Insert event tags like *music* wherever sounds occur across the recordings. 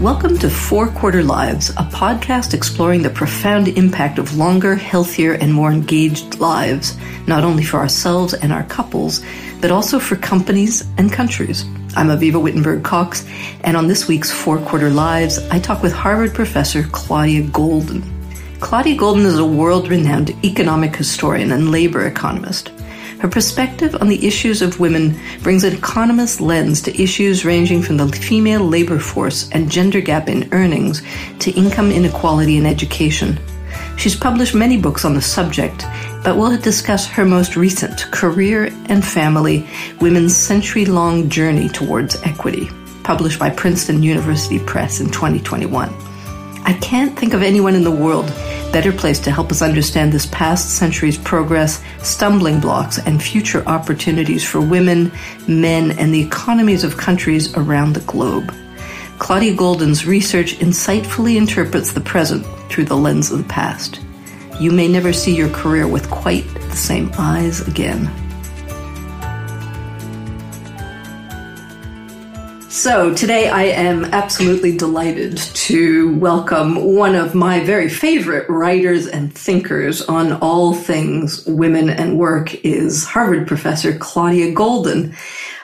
Welcome to Four Quarter Lives, a podcast exploring the profound impact of longer, healthier, and more engaged lives, not only for ourselves and our couples, but also for companies and countries. I'm Avivah Wittenberg Cox, and on this week's Four Quarter Lives, I talk with Harvard professor Claudia Goldin. Claudia Goldin is a world renowned economic historian and labor economist. Her perspective on the issues of women brings an economist lens to issues ranging from the female labor force and gender gap in earnings to income inequality in education. She's published many books on the subject, but we'll discuss her most recent Career and Family Women's Century Long Journey Towards Equity, published by Princeton University Press in 2021. I can't think of anyone in the world better placed to help us understand this past century's progress, stumbling blocks, and future opportunities for women, men, and the economies of countries around the globe. Claudia Goldin's research insightfully interprets the present through the lens of the past. You may never see your career with quite the same eyes again. So, today I am absolutely delighted to welcome one of my very favorite writers and thinkers on all things women and work is Harvard professor Claudia Goldin.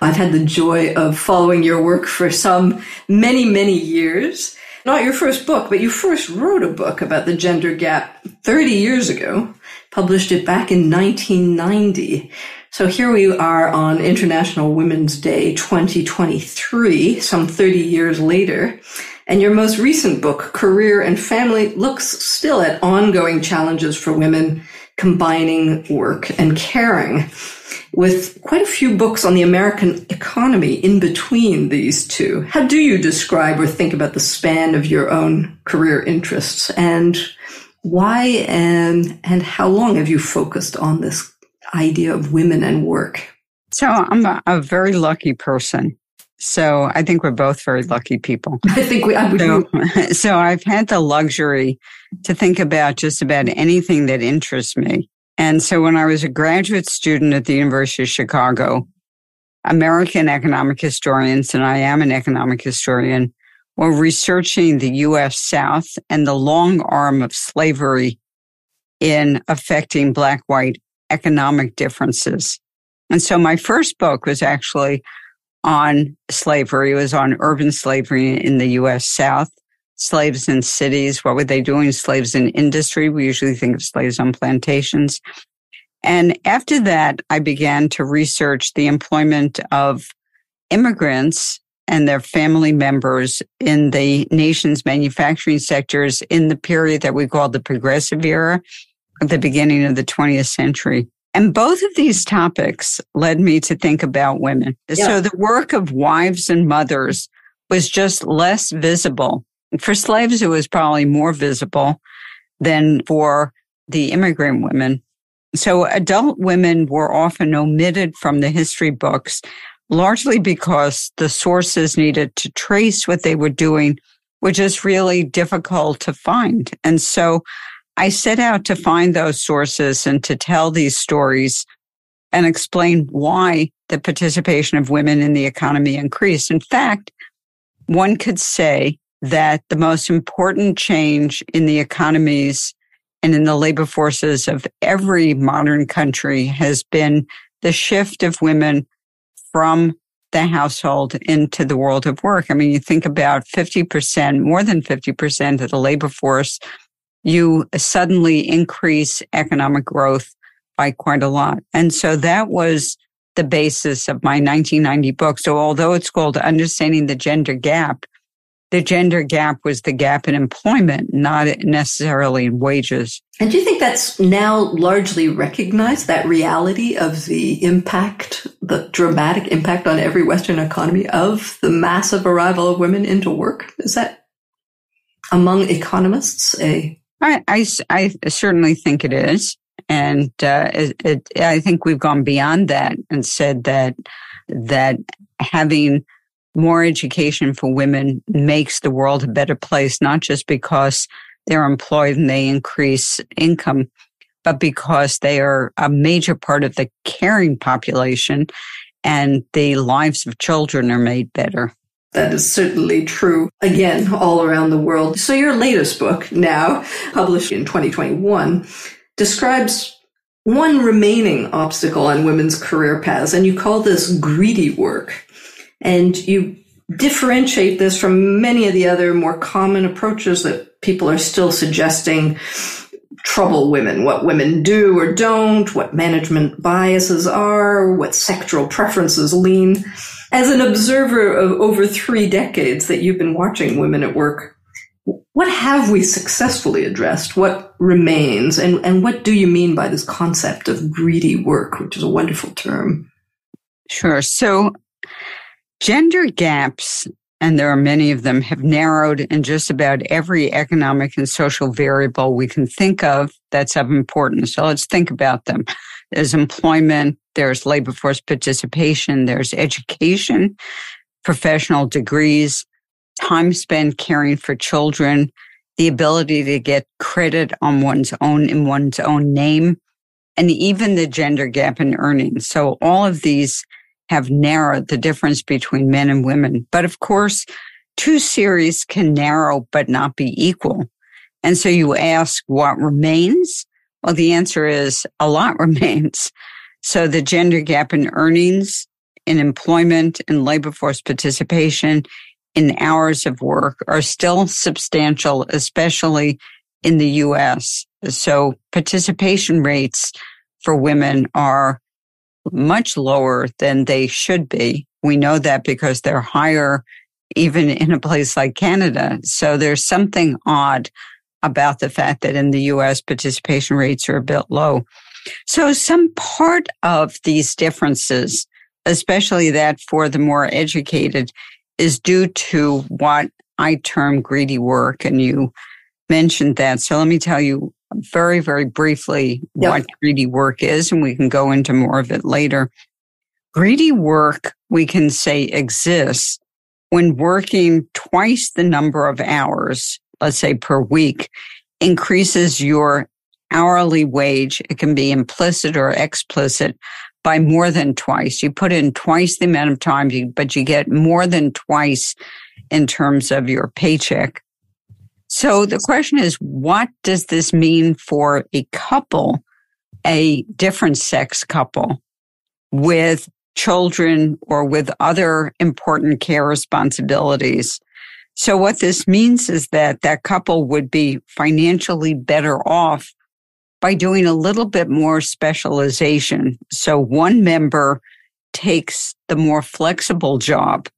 I've had the joy of following your work for some many, many years. Not your first book, but you first wrote a book about the gender gap 30 years ago, published it back in 1990. So here we are on International Women's Day 2023, some 30 years later. And your most recent book, Career and Family, looks still at ongoing challenges for women combining work and caring with quite a few books on the American economy in between these two. How do you describe or think about the span of your own career interests and why and, and how long have you focused on this idea of women and work? So I'm a, a very lucky person. So I think we're both very lucky people. *laughs* I think we. I so, *laughs* so I've had the luxury to think about just about anything that interests me. And so when I was a graduate student at the University of Chicago, American economic historians, and I am an economic historian, were researching the U.S. South and the long arm of slavery in affecting Black, white, economic differences. And so my first book was actually on slavery. It was on urban slavery in the U.S. South, slaves in cities. What were they doing? Slaves in industry. We usually think of slaves on plantations. And after that, I began to research the employment of immigrants and their family members in the nation's manufacturing sectors in the period that we call the progressive era at the beginning of the 20th century. And both of these topics led me to think about women. Yeah. So the work of wives and mothers was just less visible. For slaves, it was probably more visible than for the immigrant women. So adult women were often omitted from the history books, largely because the sources needed to trace what they were doing were just really difficult to find. And so I set out to find those sources and to tell these stories and explain why the participation of women in the economy increased. In fact, one could say that the most important change in the economies and in the labor forces of every modern country has been the shift of women from the household into the world of work. I mean, you think about 50%, more than 50% of the labor force you suddenly increase economic growth by quite a lot. And so that was the basis of my 1990 book. So although it's called Understanding the Gender Gap, the gender gap was the gap in employment, not necessarily in wages. And do you think that's now largely recognized, that reality of the impact, the dramatic impact on every Western economy of the massive arrival of women into work? Is that among economists a I, I, I certainly think it is. And uh, it, it, I think we've gone beyond that and said that that having more education for women makes the world a better place, not just because they're employed and they increase income, but because they are a major part of the caring population and the lives of children are made better. That is certainly true. Again, all around the world. So your latest book, now published in 2021, describes one remaining obstacle on women's career paths, and you call this greedy work. And you differentiate this from many of the other more common approaches that people are still suggesting trouble women, what women do or don't, what management biases are, what sectoral preferences lean. As an observer of over three decades that you've been watching women at work, what have we successfully addressed? What remains? And, and what do you mean by this concept of greedy work, which is a wonderful term? Sure. So gender gaps, and there are many of them, have narrowed in just about every economic and social variable we can think of that's of importance. So let's think about them. There's employment, there's labor force participation, there's education, professional degrees, time spent caring for children, the ability to get credit on one's own in one's own name, and even the gender gap in earnings. So all of these have narrowed the difference between men and women. But of course, two series can narrow but not be equal. And so you ask what remains? Well, the answer is a lot *laughs* remains. So the gender gap in earnings, in employment, in labor force participation, in hours of work are still substantial, especially in the US. So participation rates for women are much lower than they should be. We know that because they're higher even in a place like Canada. So there's something odd about the fact that in the US participation rates are a bit low. So some part of these differences, especially that for the more educated, is due to what I term greedy work. And you mentioned that. So let me tell you very, very briefly yep. what greedy work is, and we can go into more of it later. Greedy work, we can say exists when working twice the number of hours, let's say per week, increases your hourly wage. It can be implicit or explicit by more than twice. You put in twice the amount of time, but you get more than twice in terms of your paycheck. So the question is, what does this mean for a couple, a different sex couple with children or with other important care responsibilities? So what this means is that that couple would be financially better off by doing a little bit more specialization. So one member takes the more flexible job.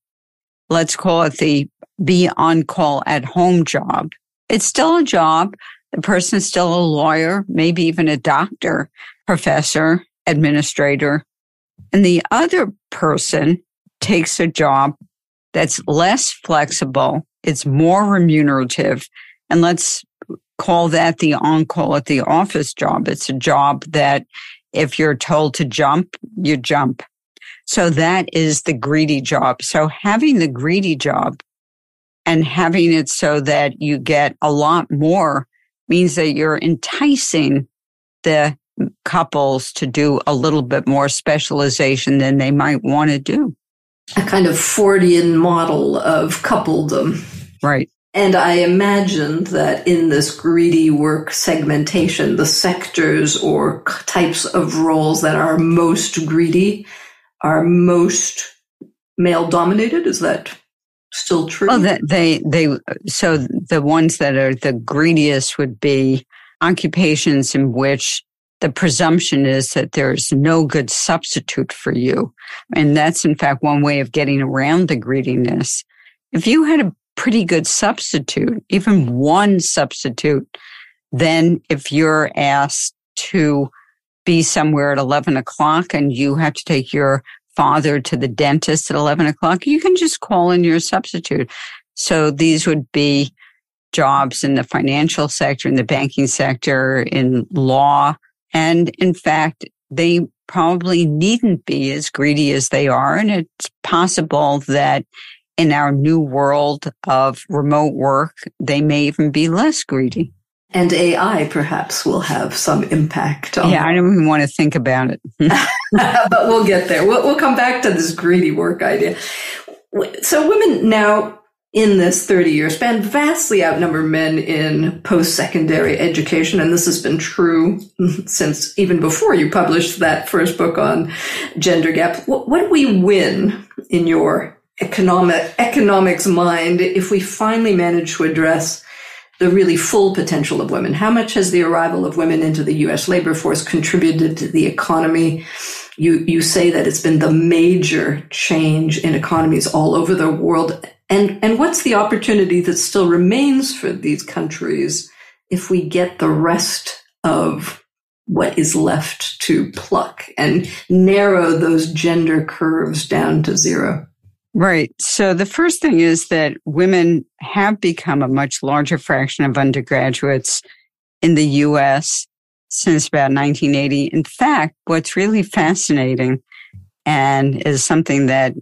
Let's call it the be on call at home job. It's still a job. The person is still a lawyer, maybe even a doctor, professor, administrator. And the other person takes a job that's less flexible. It's more remunerative. And let's call that the on call at the office job. It's a job that if you're told to jump, you jump. So that is the greedy job. So having the greedy job and having it so that you get a lot more means that you're enticing the couples to do a little bit more specialization than they might want to do. A kind of Fordian model of coupledom. Right. And I imagined that in this greedy work segmentation, the sectors or types of roles that are most greedy are most male dominated. Is that still true? Well, that they, they, so the ones that are the greediest would be occupations in which the presumption is that there's no good substitute for you. And that's in fact one way of getting around the greediness. If you had a pretty good substitute, even one substitute, then if you're asked to be somewhere at 11 o'clock and you have to take your father to the dentist at 11 o'clock, you can just call in your substitute. So these would be jobs in the financial sector, in the banking sector, in law. And in fact, they probably needn't be as greedy as they are. And it's possible that in our new world of remote work, they may even be less greedy. And AI perhaps will have some impact on. Yeah, I don't even want to think about it. *laughs* *laughs* but we'll get there. We'll, we'll come back to this greedy work idea. so women now in this 30 year span vastly outnumber men in post secondary education. And this has been true *laughs* since even before you published that first book on gender gap. What, what do we win in your economic economics mind if we finally manage to address the really full potential of women? How much has the arrival of women into the US labor force contributed to the economy? You, you say that it's been the major change in economies all over the world. And, and what's the opportunity that still remains for these countries if we get the rest of what is left to pluck and narrow those gender curves down to zero? Right. So the first thing is that women have become a much larger fraction of undergraduates in the US since about 1980. In fact, what's really fascinating and is something that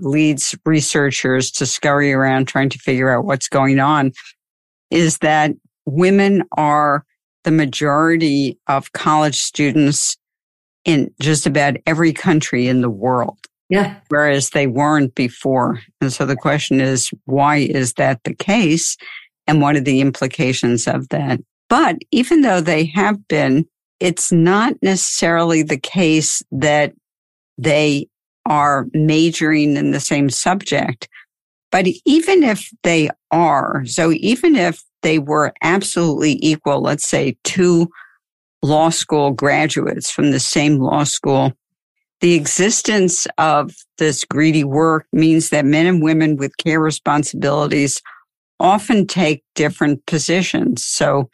leads researchers to scurry around trying to figure out what's going on is that women are the majority of college students in just about every country in the world. Yeah. Whereas they weren't before. And so the question is, why is that the case? And what are the implications of that? But even though they have been, it's not necessarily the case that they are majoring in the same subject. But even if they are, so even if they were absolutely equal, let's say two law school graduates from the same law school, the existence of this greedy work means that men and women with care responsibilities often take different positions. So,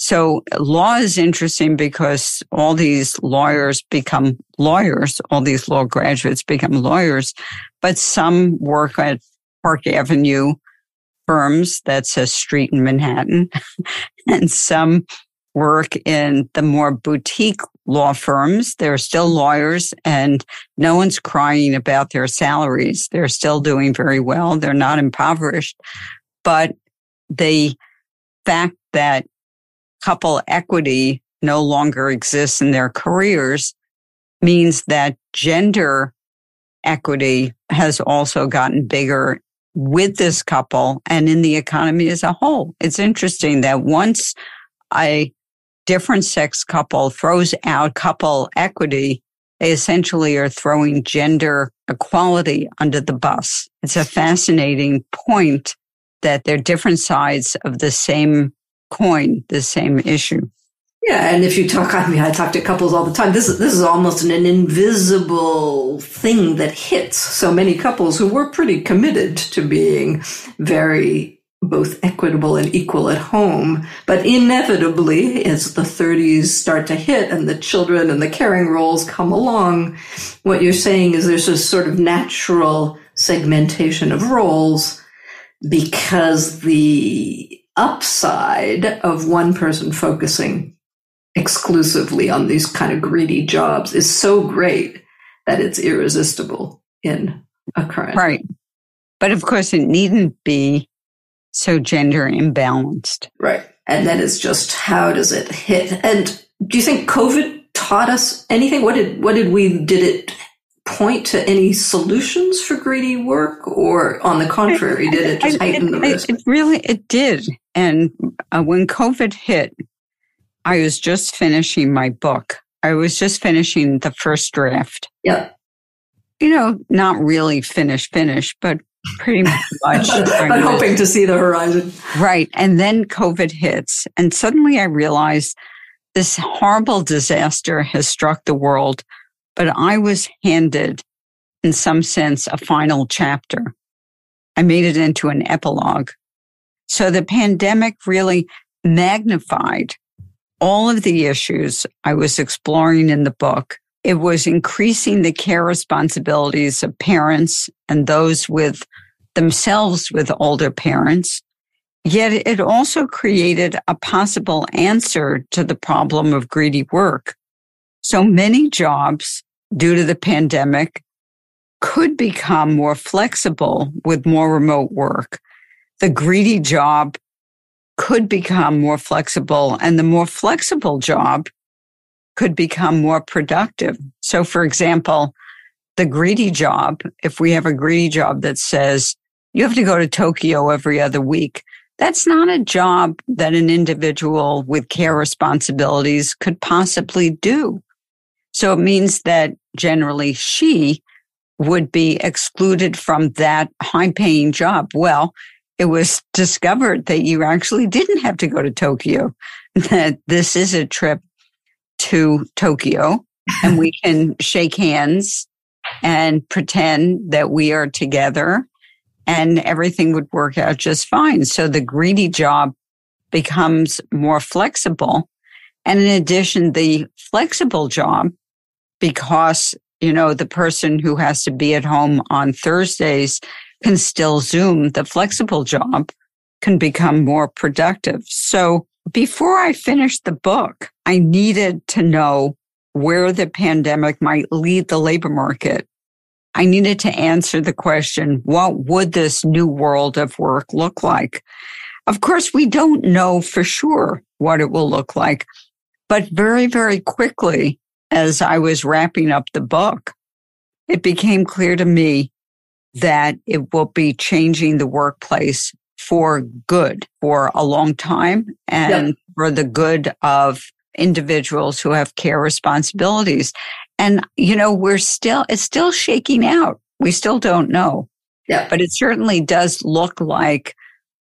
so law is interesting because all these lawyers become lawyers, all these law graduates become lawyers, but some work at Park Avenue firms. That's a street in Manhattan. *laughs* and some work in the more boutique law firms. They're still lawyers and no one's crying about their salaries. They're still doing very well. They're not impoverished, but the fact that couple equity no longer exists in their careers means that gender equity has also gotten bigger with this couple and in the economy as a whole. It's interesting that once a different sex couple throws out couple equity, they essentially are throwing gender equality under the bus. It's a fascinating point that they're different sides of the same coin, the same issue. Yeah, and if you talk, I mean, I talk to couples all the time. This is this is almost an, an invisible thing that hits so many couples who were pretty committed to being very both equitable and equal at home. But inevitably, as the 30s start to hit and the children and the caring roles come along, what you're saying is there's a sort of natural segmentation of roles because the upside of one person focusing exclusively on these kind of greedy jobs is so great that it's irresistible in a current. Right. But of course, it needn't be so gender imbalanced. Right. And then it's just how does it hit? And do you think COVID taught us anything? What did what did we did it point to any solutions for greedy work or on the contrary did it just heighten the risk? It, really it did. And uh, when COVID hit, I was just finishing my book. I was just finishing the first draft. Yeah. You know, not really finished, finished, but pretty much. *laughs* I'm hoping to see the horizon. Right. And then COVID hits. And suddenly I realized this horrible disaster has struck the world, but I was handed, in some sense, a final chapter. I made it into an epilogue. So the pandemic really magnified all of the issues I was exploring in the book it was increasing the care responsibilities of parents and those with themselves with older parents. Yet it also created a possible answer to the problem of greedy work. So many jobs due to the pandemic could become more flexible with more remote work. The greedy job could become more flexible and the more flexible job could become more productive. So, for example, the greedy job, if we have a greedy job that says you have to go to Tokyo every other week, that's not a job that an individual with care responsibilities could possibly do. So it means that generally she would be excluded from that high paying job. Well, it was discovered that you actually didn't have to go to Tokyo, that this is a trip to Tokyo and we can *laughs* shake hands and pretend that we are together and everything would work out just fine. So the greedy job becomes more flexible. And in addition, the flexible job, because, you know, the person who has to be at home on Thursdays can still Zoom, the flexible job can become more productive. So before I finished the book, I needed to know where the pandemic might lead the labor market. I needed to answer the question, what would this new world of work look like? Of course, we don't know for sure what it will look like, but very, very quickly, as I was wrapping up the book, it became clear to me that it will be changing the workplace for good for a long time and yep. for the good of individuals who have care responsibilities. And, you know, we're still, it's still shaking out. We still don't know. Yeah. But it certainly does look like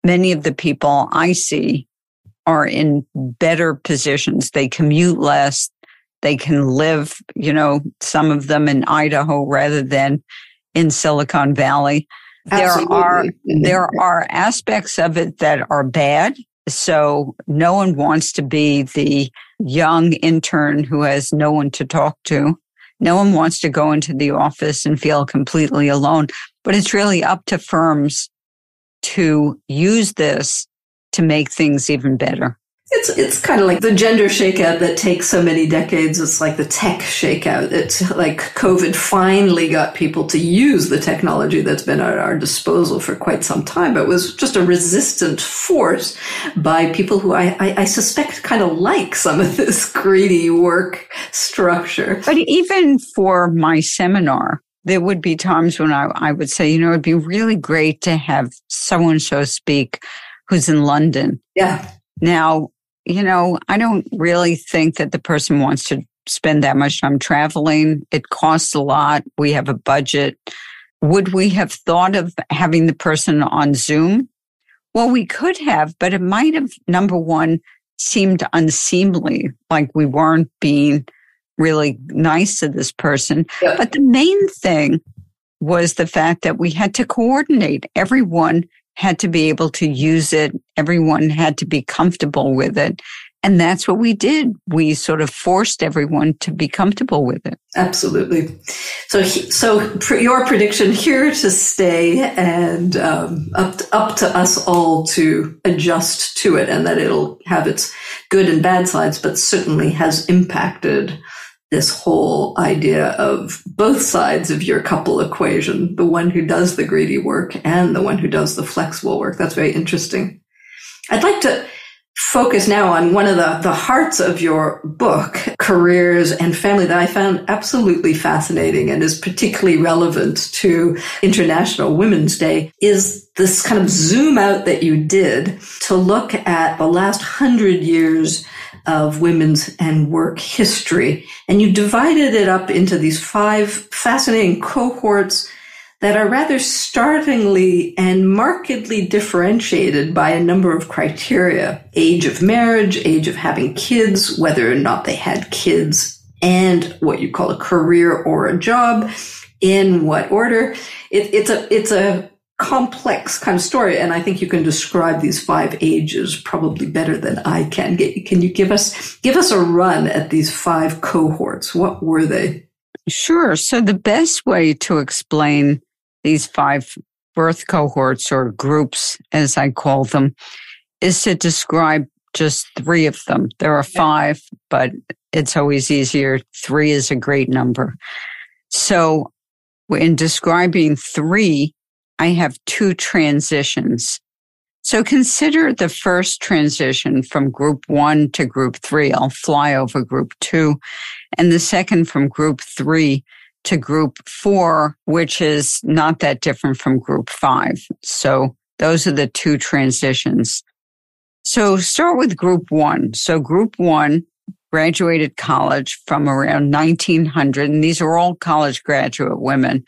many of the people I see are in better positions. They commute less. They can live, you know, some of them in Idaho rather than in Silicon Valley. Absolutely. There are, *laughs* there are aspects of it that are bad. So no one wants to be the young intern who has no one to talk to. No one wants to go into the office and feel completely alone, but it's really up to firms to use this to make things even better. It's it's kind of like the gender shakeout that takes so many decades. It's like the tech shakeout. It's like COVID finally got people to use the technology that's been at our disposal for quite some time, but was just a resistant force by people who I, I, I suspect kind of like some of this greedy work structure. But even for my seminar, there would be times when I, I would say, you know, it'd be really great to have someone so speak who's in London. Yeah. Now, you know, I don't really think that the person wants to spend that much time traveling. It costs a lot. We have a budget. Would we have thought of having the person on Zoom? Well, we could have, but it might have, number one, seemed unseemly, like we weren't being really nice to this person. Yeah. But the main thing was the fact that we had to coordinate. Everyone had to be able to use it. Everyone had to be comfortable with it. And that's what we did. We sort of forced everyone to be comfortable with it. Absolutely. So, so your prediction here to stay and um, up to, up to us all to adjust to it, and that it'll have its good and bad sides, but certainly has impacted this whole idea of both sides of your couple equation, the one who does the greedy work and the one who does the flexible work. That's very interesting. I'd like to focus now on one of the, the hearts of your book, careers and family that I found absolutely fascinating and is particularly relevant to International Women's Day is this kind of zoom out that you did to look at the last hundred years of women's and work history. And you divided it up into these five fascinating cohorts that are rather startlingly and markedly differentiated by a number of criteria. Age of marriage, age of having kids, whether or not they had kids, and what you call a career or a job, in what order. It, it's a, it's a complex kind of story. And I think you can describe these five ages probably better than I can. Can you give us, give us a run at these five cohorts? What were they? Sure. So the best way to explain these five birth cohorts or groups, as I call them, is to describe just three of them. There are five, but it's always easier. Three is a great number. So in describing three, I have two transitions. So consider the first transition from group one to group three. I'll fly over group two and the second from group three to group four, which is not that different from group five. So those are the two transitions. So start with group one. So group one graduated college from around 1900. And these are all college graduate women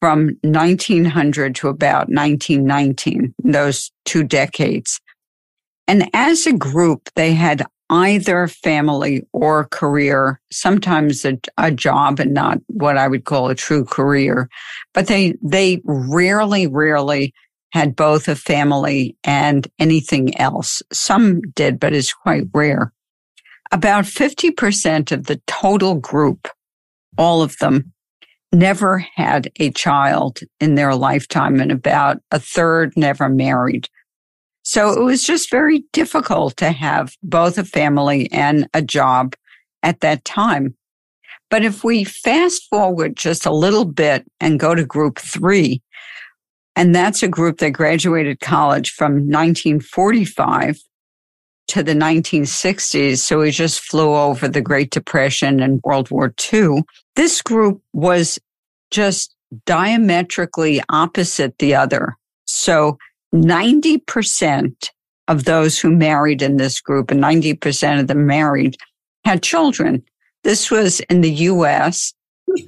from 1900 to about 1919, those two decades. And as a group, they had either family or career, sometimes a, a, job and not what I would call a true career. But they, they rarely, rarely had both a family and anything else. Some did, but it's quite rare. About 50% of the total group, all of them, never had a child in their lifetime and about a third never married. So it was just very difficult to have both a family and a job at that time. But if we fast forward just a little bit and go to group three, and that's a group that graduated college from 1945 to the 1960s. So we just flew over the Great Depression and World War II. This group was just diametrically opposite the other. So 90% of those who married in this group and 90% of them married had children. This was in the US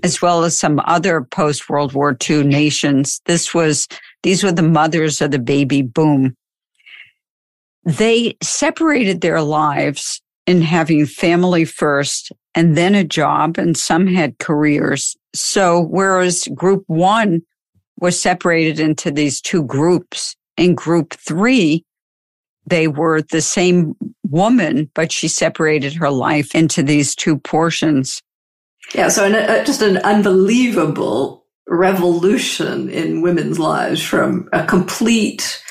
as well as some other post World War II nations. This was, these were the mothers of the baby boom. They separated their lives in having family first and then a job and some had careers. So whereas group one was separated into these two groups, in group three, they were the same woman, but she separated her life into these two portions. Yeah, so an, uh, just an unbelievable revolution in women's lives from a complete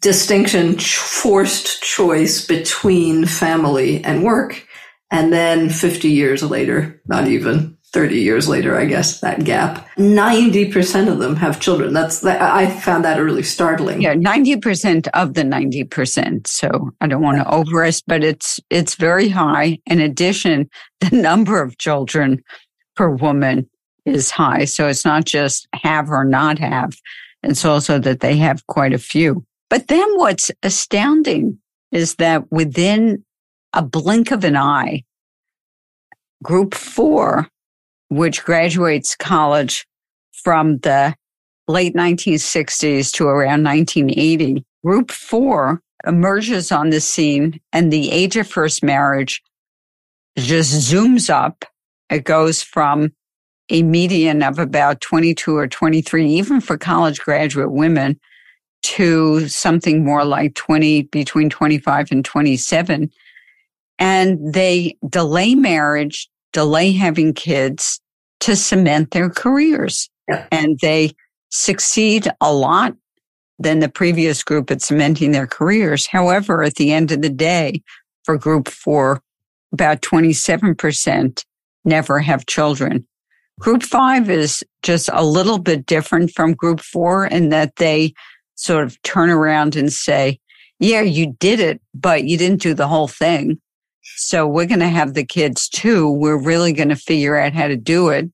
distinction, forced choice between family and work. And then 50 years later, not even, 30 years later, I guess, that gap. 90% of them have children. That's, I found that really startling. Yeah, 90% of the 90%. So I don't want to overestimate, but it's, it's very high. In addition, *laughs* the number of children per woman is high. So it's not just have or not have. It's also that they have quite a few. But then what's astounding is that within a blink of an eye, group four which graduates college from the late 1960s to around 1980. Group four emerges on the scene and the age of first marriage just zooms up. It goes from a median of about 22 or 23, even for college graduate women, to something more like 20, between 25 and 27. And they delay marriage delay having kids to cement their careers. Yeah. And they succeed a lot than the previous group at cementing their careers. However, at the end of the day, for group four, about 27% never have children. Group five is just a little bit different from group four in that they sort of turn around and say, yeah, you did it, but you didn't do the whole thing. So we're going to have the kids too. We're really going to figure out how to do it.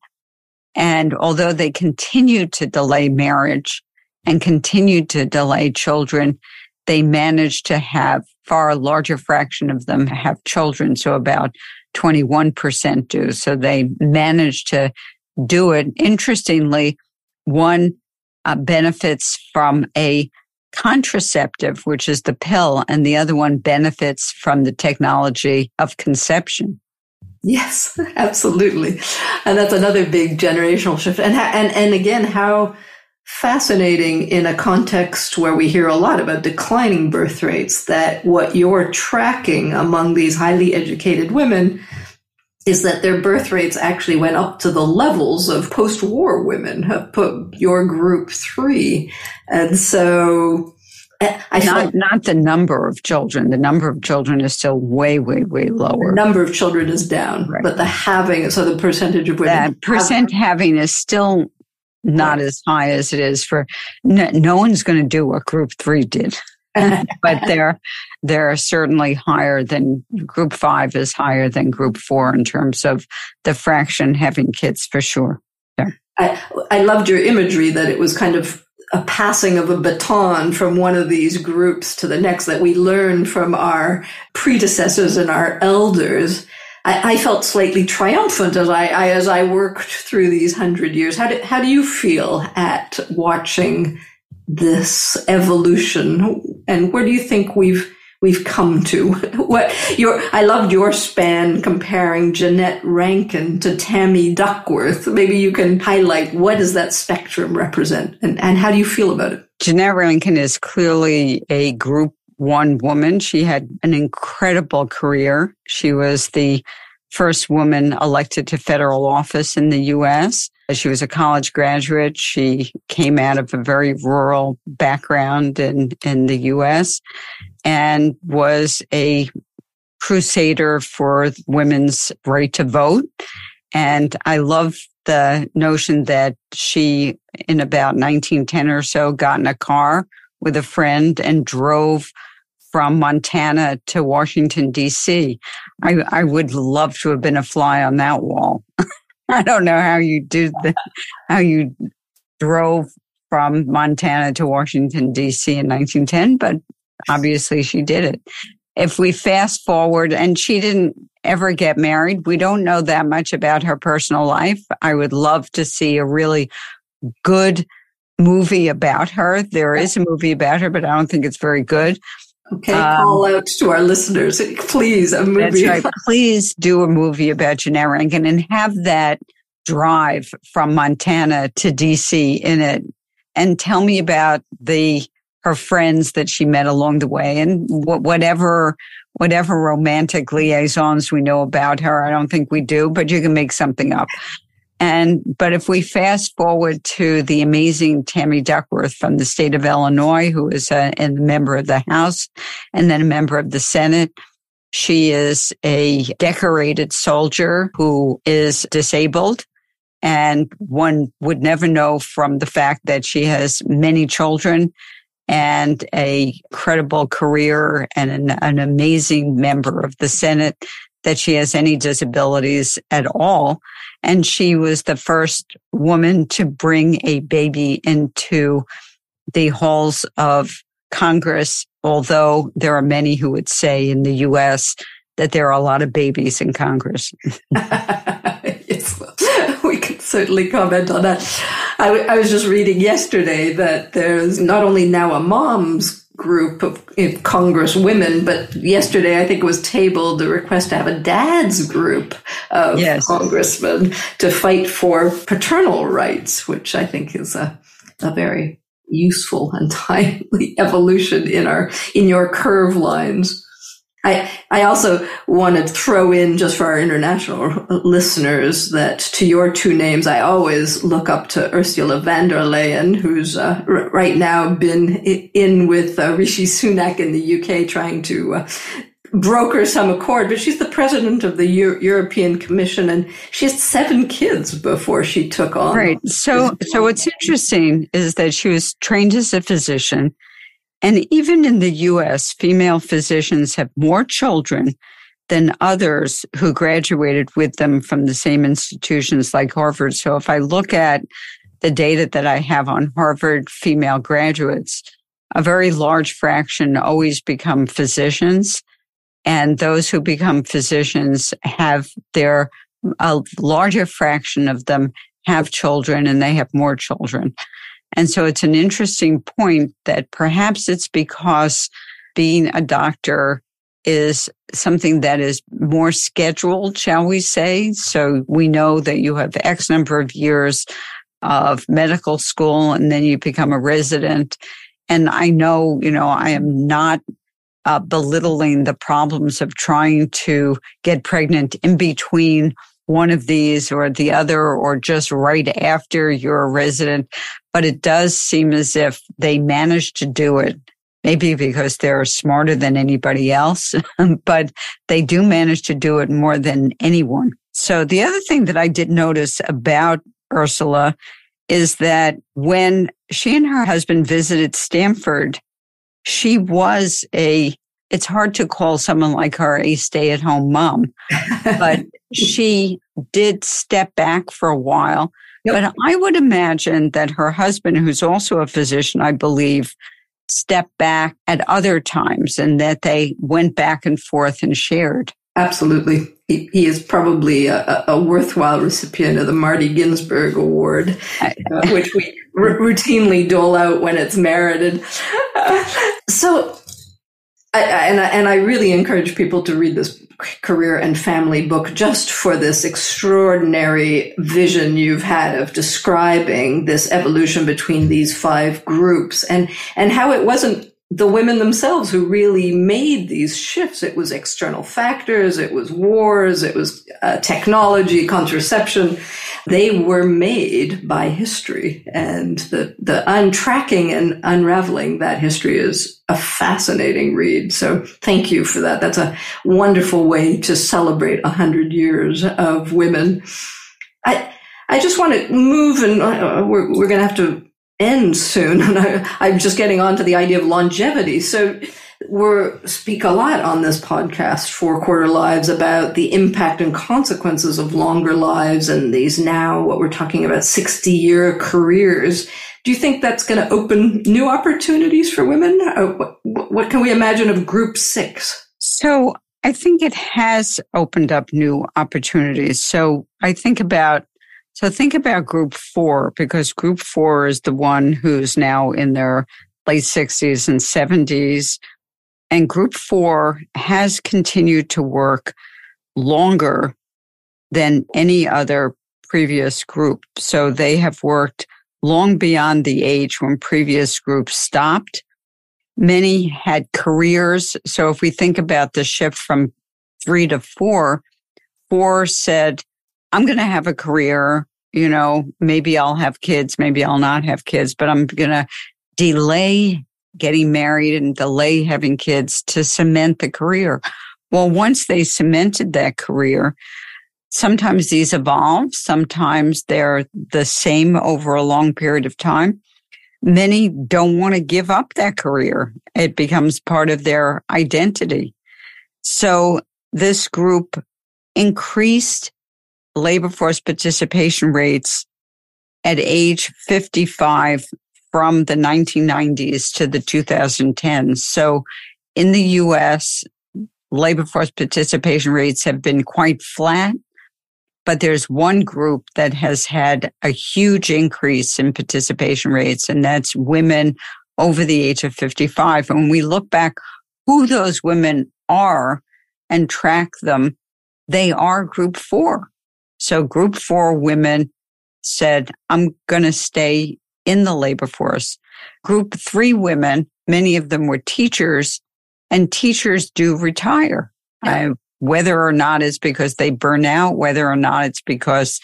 And although they continue to delay marriage and continue to delay children, they managed to have far larger fraction of them have children. So about 21% do. So they managed to do it. Interestingly, one uh, benefits from a contraceptive, which is the pill, and the other one benefits from the technology of conception. Yes, *laughs* absolutely. And that's another big generational shift. And, and, and again, how fascinating in a context where we hear a lot about declining birth rates that what you're tracking among these highly educated women is that their birth rates actually went up to the levels of post-war women have put your group three. And so eh, I not, not the number of children. The number of children is still way, way, way lower. The number of children is down, right. but the having, so the percentage of women. That percent having is still not right. as high as it is for, no, no one's going to do what group three did. *laughs* but *laughs* they're they're certainly higher than group five is higher than group four in terms of the fraction having kids for sure. Yeah. I, I loved your imagery that it was kind of a passing of a baton from one of these groups to the next that we learn from our predecessors and our elders. I, I felt slightly triumphant as I, I, as I worked through these hundred years. How do, how do you feel at watching this evolution, and where do you think we've we've come to. *laughs* what your I loved your span comparing Jeannette Rankin to Tammy Duckworth. Maybe you can highlight what does that spectrum represent and, and how do you feel about it? Jeannette Rankin is clearly a group one woman. She had an incredible career. She was the first woman elected to federal office in the U.S. She was a college graduate. She came out of a very rural background in, in the U.S. and was a crusader for women's right to vote. And I love the notion that she, in about 1910 or so, got in a car with a friend and drove from Montana to Washington, D.C. I, I would love to have been a fly on that wall. *laughs* I don't know how you do the, how you drove from Montana to Washington, D.C. in 1910, but obviously she did it. If we fast forward, and she didn't ever get married, we don't know that much about her personal life. I would love to see a really good movie about her. There is a movie about her, but I don't think it's very good. Okay, um, call out to our listeners, please, a movie. Right. *laughs* Please do a movie about Rankin and have that drive from Montana to DC in it. And tell me about the her friends that she met along the way and whatever whatever romantic liaisons we know about her. I don't think we do, but you can make something up. And, but if we fast forward to the amazing Tammy Duckworth from the state of Illinois, who is a, a member of the House and then a member of the Senate, she is a decorated soldier who is disabled. And one would never know from the fact that she has many children and a credible career and an, an amazing member of the Senate that she has any disabilities at all. And she was the first woman to bring a baby into the halls of Congress, although there are many who would say in the US that there are a lot of babies in Congress. *laughs* *laughs* yes, *laughs* we can certainly comment on that. I, I was just reading yesterday that there's not only now a mom's group of Congress women, but yesterday I think it was tabled the request to have a dad's group of yes. congressmen to fight for paternal rights, which I think is a, a very useful and *laughs* timely evolution in our in your curve lines. I, I also want to throw in just for our international listeners that to your two names, I always look up to Ursula von der Leyen, who's uh, r- right now been in with uh, Rishi Sunak in the UK trying to uh, broker some accord, but she's the president of the Euro- European Commission and she had seven kids before she took on. Right. So, so what's interesting is that she was trained as a physician. And even in the US, female physicians have more children than others who graduated with them from the same institutions like Harvard. So if I look at the data that I have on Harvard female graduates, a very large fraction always become physicians. And those who become physicians have their, a larger fraction of them have children and they have more children. And so it's an interesting point that perhaps it's because being a doctor is something that is more scheduled, shall we say? So we know that you have X number of years of medical school and then you become a resident. And I know, you know, I am not uh, belittling the problems of trying to get pregnant in between one of these or the other or just right after you're a resident. But it does seem as if they managed to do it. Maybe because they're smarter than anybody else, *laughs* but they do manage to do it more than anyone. So the other thing that I did notice about Ursula is that when she and her husband visited Stanford, she was a it's hard to call someone like her a stay at home mom, *laughs* but she did step back for a while Yep. But I would imagine that her husband, who's also a physician, I believe, stepped back at other times and that they went back and forth and shared. Absolutely. He, he is probably a, a, worthwhile recipient of the Marty Ginsburg Award, uh, which we r- routinely dole out when it's merited. *laughs* So, I, and, I, and I really encourage people to read this career and family book just for this extraordinary vision you've had of describing this evolution between these five groups and, and how it wasn't the women themselves who really made these shifts. It was external factors, it was wars, it was uh, technology, contraception. They were made by history, and the the untracking and unraveling that history is a fascinating read. So thank you for that. That's a wonderful way to celebrate a hundred years of women. I I just want to move, and uh, we're we're going to have to end soon. *laughs* And I, am just getting on to the idea of longevity. So we speak a lot on this podcast, Four Quarter Lives, about the impact and consequences of longer lives and these now, what we're talking about, 60 year careers. Do you think that's going to open new opportunities for women? Uh, what can we imagine of group six? So I think it has opened up new opportunities. So I think about so think about group four, because group four is the one who's now in their late 60s and 70s. And group four has continued to work longer than any other previous group. So they have worked long beyond the age when previous groups stopped. Many had careers. So if we think about the shift from three to four, four said, I'm going to have a career. You know, maybe I'll have kids, maybe I'll not have kids, but I'm going to delay getting married and delay having kids to cement the career. Well, once they cemented that career, sometimes these evolve, sometimes they're the same over a long period of time. Many don't want to give up that career. It becomes part of their identity. So this group increased labor force participation rates at age 55 from the 1990s to the 2010s. So in the US, labor force participation rates have been quite flat, but there's one group that has had a huge increase in participation rates, and that's women over the age of 55. And when we look back who those women are and track them, they are group four. So group four women said, I'm going to stay in the labor force. Group three women, many of them were teachers and teachers do retire. Yeah. Uh, whether or not it's because they burn out, whether or not it's because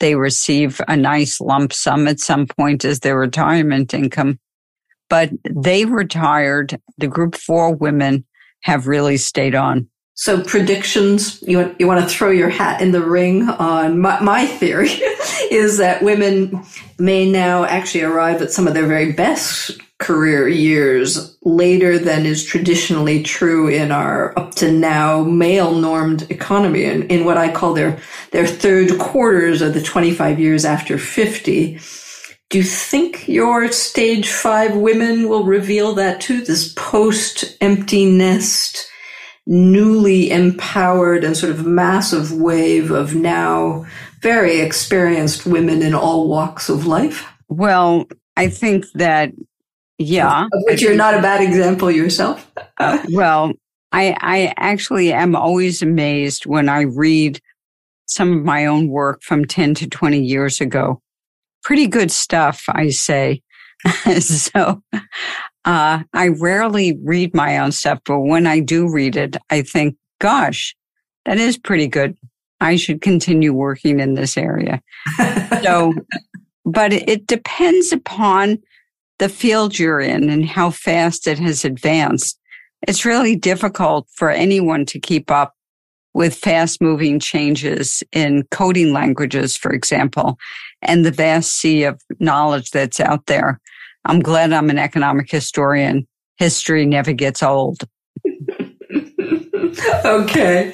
they receive a nice lump sum at some point as their retirement income. But they retired. The group four women have really stayed on. So predictions, you want, you want to throw your hat in the ring on my, my theory *laughs* is that women may now actually arrive at some of their very best career years later than is traditionally true in our up to now male normed economy and in what I call their, their third quarters of the 25 years after 50. Do you think your stage five women will reveal that too? This post empty nest, newly empowered and sort of massive wave of now very experienced women in all walks of life? Well, I think that, yeah. Of which you're not a bad example yourself. uh, *laughs* well, I, I actually am always amazed when I read some of my own work from 10 to 20 years ago. Pretty good stuff, I say. *laughs* so uh, I rarely read my own stuff, but when I do read it, I think, gosh, that is pretty good. I should continue working in this area. so, but it depends upon the field you're in and how fast it has advanced. It's really difficult for anyone to keep up with fast moving changes in coding languages, for example, and the vast sea of knowledge that's out there. I'm glad I'm an economic historian. History never gets old. *laughs* okay.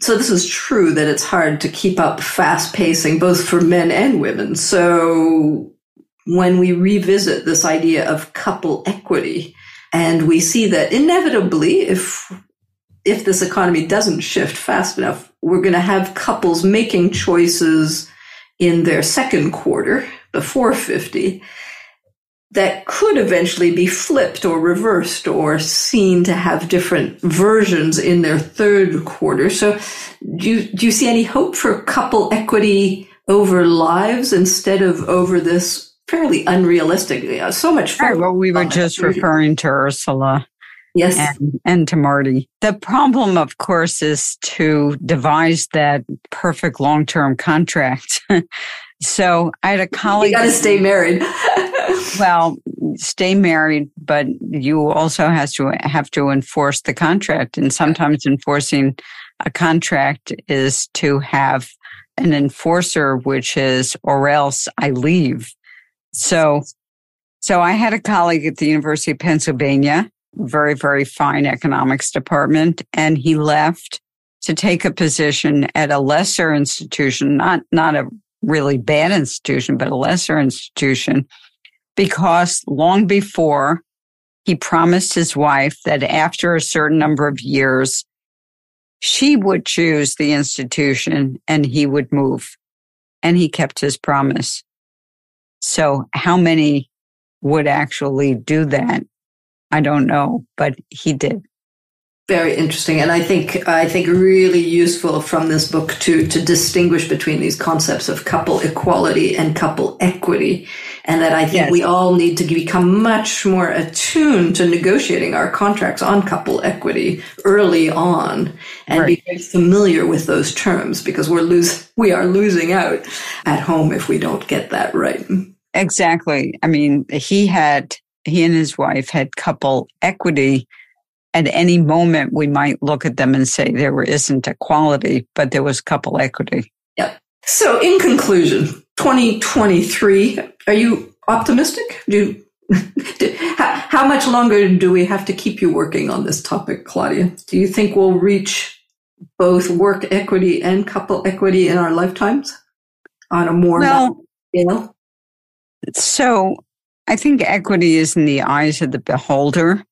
So this is true that it's hard to keep up fast pacing both for men and women. So when we revisit this idea of couple equity and we see that inevitably if if this economy doesn't shift fast enough, we're going to have couples making choices in their second quarter before 50 that could eventually be flipped or reversed or seen to have different versions in their third quarter. So do you, do you see any hope for couple equity over lives instead of over this fairly unrealistic, so much. Right, well, we were just referring to Ursula. Yes. And, and, to Marty. The problem, of course, is to devise that perfect long term contract. *laughs* so I had a colleague. You got to stay married. *laughs* well, stay married, but you also has to have to enforce the contract. And sometimes enforcing a contract is to have an enforcer, which is, or else I leave. So, so I had a colleague at the University of Pennsylvania, very, very fine economics department, and he left to take a position at a lesser institution, not, not a really bad institution, but a lesser institution because long before he promised his wife that after a certain number of years, she would choose the institution and he would move. And he kept his promise. So how many would actually do that? I don't know, but he did. Very interesting, and I think I think really useful from this book to to distinguish between these concepts of couple equality and couple equity, and that I think yes. we all need to become much more attuned to negotiating our contracts on couple equity early on, and right. be very familiar with those terms because we're lose we are losing out at home if we don't get that right. Exactly. I mean, he had he and his wife had couple equity at any moment we might look at them and say there isn't equality, but there was couple equity. Yep. So in conclusion, 2023, are you optimistic? Do you, *laughs* how much longer do we have to keep you working on this topic, Claudia? Do you think we'll reach both work equity and couple equity in our lifetimes on a more well, scale? So I think equity is in the eyes of the beholder.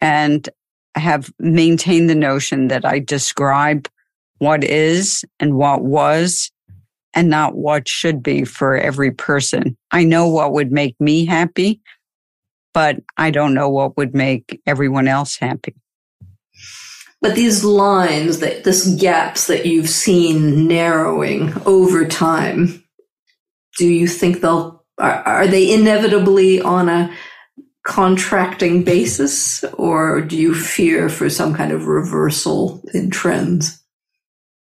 And have maintained the notion that I describe what is and what was and not what should be for every person. I know what would make me happy, but I don't know what would make everyone else happy. But these lines that this gaps that you've seen narrowing over time, do you think they'll are, are they inevitably on a contracting basis, or do you fear for some kind of reversal in trends?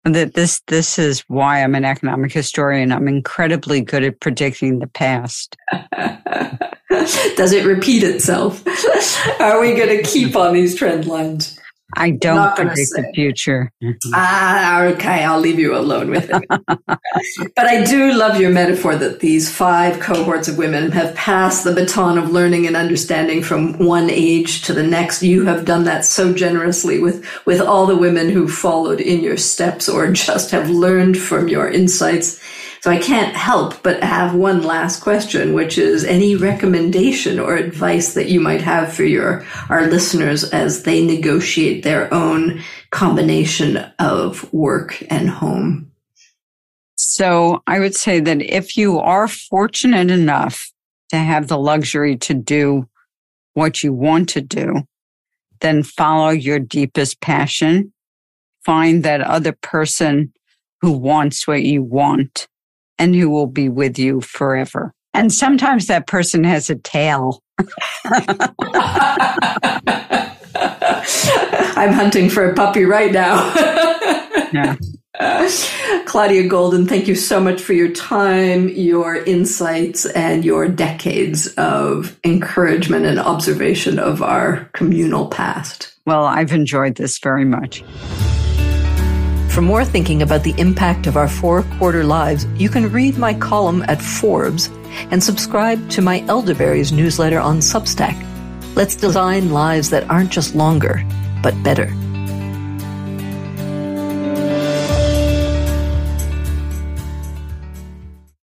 That this this is why I'm an economic historian. I'm incredibly good at predicting the past. *laughs* Does it repeat itself? *laughs* Are we going to keep on these trend lines? I don't predict the future. *laughs* Ah, okay. I'll leave you alone with it. *laughs* but I do love your metaphor that these five cohorts of women have passed the baton of learning and understanding from one age to the next. You have done that so generously with, with all the women who followed in your steps or just have learned from your insights. So I can't help but have one last question, which is any recommendation or advice that you might have for your, our listeners as they negotiate their own combination of work and home? So I would say that if you are fortunate enough to have the luxury to do what you want to do, then follow your deepest passion. Find that other person who wants what you want and who will be with you forever. And sometimes that person has a tail. *laughs* I'm hunting for a puppy right now. *laughs* yeah. Claudia Goldin, thank you so much for your time, your insights, and your decades of encouragement and observation of our communal past. Well, I've enjoyed this very much. For more thinking about the impact of our four quarter lives, you can read my column at Forbes and subscribe to my Elderberries newsletter on Substack. Let's design lives that aren't just longer, but better.